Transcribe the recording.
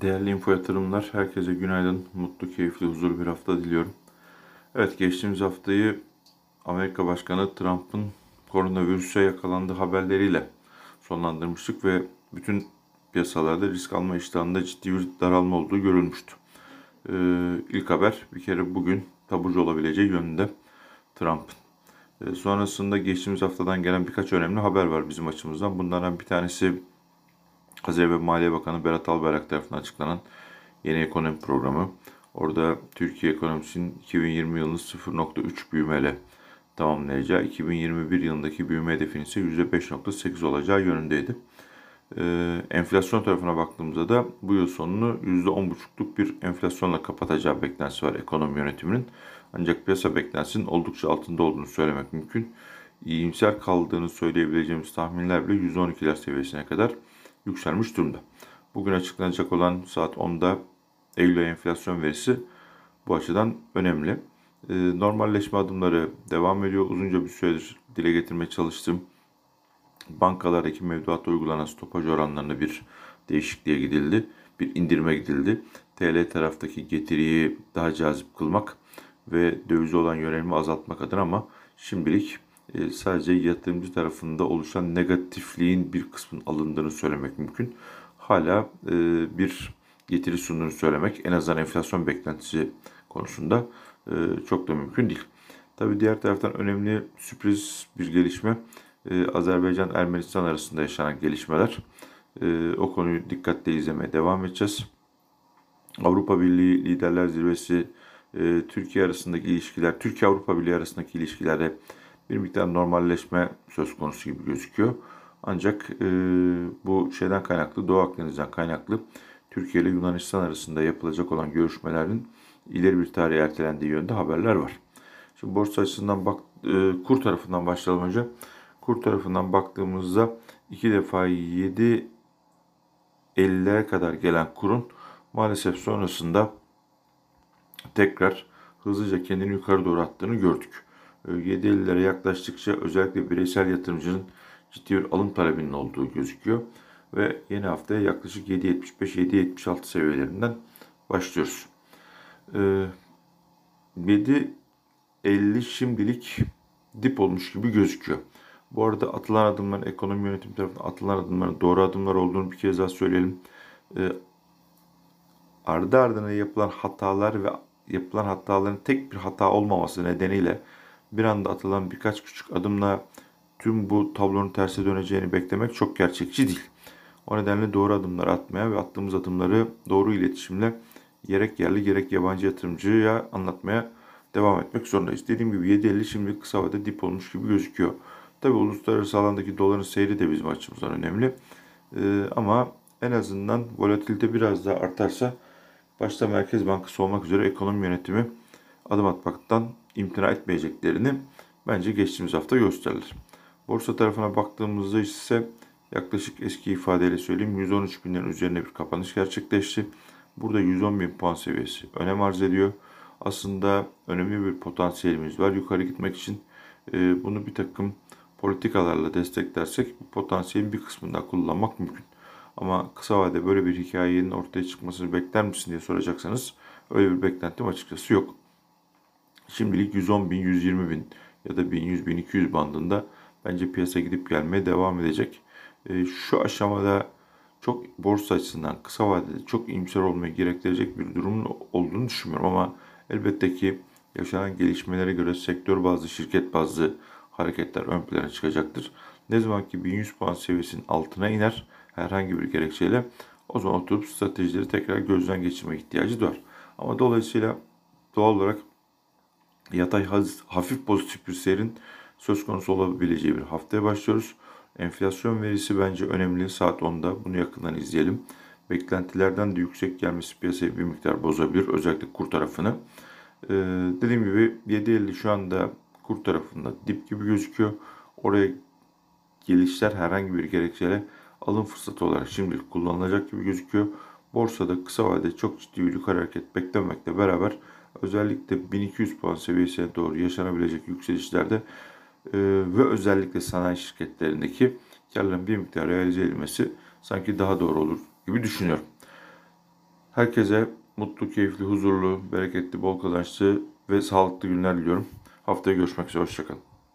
Değerli info yatırımlar, herkese günaydın, mutlu, keyifli, huzurlu bir hafta diliyorum. Evet, geçtiğimiz haftayı Amerika Başkanı Trump'ın koronavirüse yakalandığı haberleriyle sonlandırmıştık ve bütün piyasalarda risk alma iştahında ciddi bir daralma olduğu görülmüştü. Ee, ilk haber bir kere bugün taburcu olabileceği yönünde Trump'ın. Ee, sonrasında geçtiğimiz haftadan gelen birkaç önemli haber var bizim açımızdan. Bunlardan bir tanesi Hazine ve Maliye Bakanı Berat Albayrak tarafından açıklanan yeni ekonomi programı. Orada Türkiye ekonomisinin 2020 yılını 0.3 büyümeyle tamamlayacağı, 2021 yılındaki büyüme hedefinin ise %5.8 olacağı yönündeydi. Ee, enflasyon tarafına baktığımızda da bu yıl sonunu %10.5'luk bir enflasyonla kapatacağı beklentisi var ekonomi yönetiminin. Ancak piyasa beklentisinin oldukça altında olduğunu söylemek mümkün. İyimser kaldığını söyleyebileceğimiz tahminler bile %12'ler seviyesine kadar yükselmiş durumda. Bugün açıklanacak olan saat 10'da Eylül ayı enflasyon verisi bu açıdan önemli. Ee, normalleşme adımları devam ediyor. Uzunca bir süredir dile getirmeye çalıştım. Bankalardaki mevduatta uygulanan stopaj oranlarına bir değişikliğe gidildi. Bir indirme gidildi. TL taraftaki getiriyi daha cazip kılmak ve dövize olan yönelimi azaltmak adına ama şimdilik e, sadece yatırımcı tarafında oluşan negatifliğin bir kısmının alındığını söylemek mümkün. Hala e, bir getiri sunduğunu söylemek en azından enflasyon beklentisi konusunda e, çok da mümkün değil. Tabi diğer taraftan önemli sürpriz bir gelişme Azerbaycan-Ermenistan arasında yaşanan gelişmeler. O konuyu dikkatle izlemeye devam edeceğiz. Avrupa Birliği Liderler Zirvesi Türkiye arasındaki ilişkiler, Türkiye-Avrupa Birliği arasındaki ilişkilerde bir miktar normalleşme söz konusu gibi gözüküyor. Ancak e, bu şeyden kaynaklı, Doğu Akdeniz'den kaynaklı Türkiye ile Yunanistan arasında yapılacak olan görüşmelerin ileri bir tarihe ertelendiği yönde haberler var. Şimdi borsa açısından bak, e, kur tarafından başlayalım önce. Kur tarafından baktığımızda iki defa 7 50'lere kadar gelen kurun maalesef sonrasında tekrar hızlıca kendini yukarı doğru attığını gördük. 7.50'lere yaklaştıkça özellikle bireysel yatırımcının ciddi bir alım talebinin olduğu gözüküyor. Ve yeni haftaya yaklaşık 7.75-7.76 seviyelerinden başlıyoruz. 7.50 şimdilik dip olmuş gibi gözüküyor. Bu arada atılan adımların ekonomi yönetim tarafından atılan adımların doğru adımlar olduğunu bir kez daha söyleyelim. Ardı ardına yapılan hatalar ve yapılan hataların tek bir hata olmaması nedeniyle bir anda atılan birkaç küçük adımla tüm bu tablonun terse döneceğini beklemek çok gerçekçi değil. O nedenle doğru adımlar atmaya ve attığımız adımları doğru iletişimle gerek yerli gerek yabancı yatırımcıya anlatmaya devam etmek zorundayız. Dediğim gibi 7.50 şimdi kısa vadede dip olmuş gibi gözüküyor. Tabi uluslararası alandaki doların seyri de bizim açımızdan önemli. Ee, ama en azından volatilite biraz daha artarsa başta Merkez Bankası olmak üzere ekonomi yönetimi adım atmaktan imtina etmeyeceklerini bence geçtiğimiz hafta gösterirler. Borsa tarafına baktığımızda ise yaklaşık eski ifadeyle söyleyeyim 113 binlerin üzerine bir kapanış gerçekleşti. Burada 110 bin puan seviyesi önem arz ediyor. Aslında önemli bir potansiyelimiz var. Yukarı gitmek için e, bunu bir takım politikalarla desteklersek bu potansiyelin bir kısmında kullanmak mümkün. Ama kısa vadede böyle bir hikayenin ortaya çıkmasını bekler misin diye soracaksanız öyle bir beklentim açıkçası yok. Şimdilik 110 bin, 120 bin ya da 1100, 1200 bandında bence piyasa gidip gelmeye devam edecek. E, şu aşamada çok borsa açısından kısa vadede çok iyimser olmayı gerektirecek bir durumun olduğunu düşünmüyorum ama elbette ki yaşanan gelişmelere göre sektör bazlı, şirket bazlı hareketler ön plana çıkacaktır. Ne zaman ki 1100 puan seviyesinin altına iner herhangi bir gerekçeyle o zaman oturup stratejileri tekrar gözden geçirme ihtiyacı var. Ama dolayısıyla doğal olarak yatay hafif pozitif bir seyrin söz konusu olabileceği bir haftaya başlıyoruz. Enflasyon verisi bence önemli. Saat 10'da bunu yakından izleyelim. Beklentilerden de yüksek gelmesi piyasayı bir miktar bozabilir. Özellikle kur tarafını. Ee, dediğim gibi 7.50 şu anda kur tarafında dip gibi gözüküyor. Oraya gelişler herhangi bir gerekçeyle alım fırsatı olarak şimdilik kullanılacak gibi gözüküyor. Borsada kısa vadede çok ciddi bir yukarı hareket beklemekle beraber özellikle 1200 puan seviyesine doğru yaşanabilecek yükselişlerde e, ve özellikle sanayi şirketlerindeki karların bir miktar realize edilmesi sanki daha doğru olur gibi düşünüyorum. Herkese mutlu, keyifli, huzurlu, bereketli, bol kazançlı ve sağlıklı günler diliyorum. Haftaya görüşmek üzere. Hoşçakalın.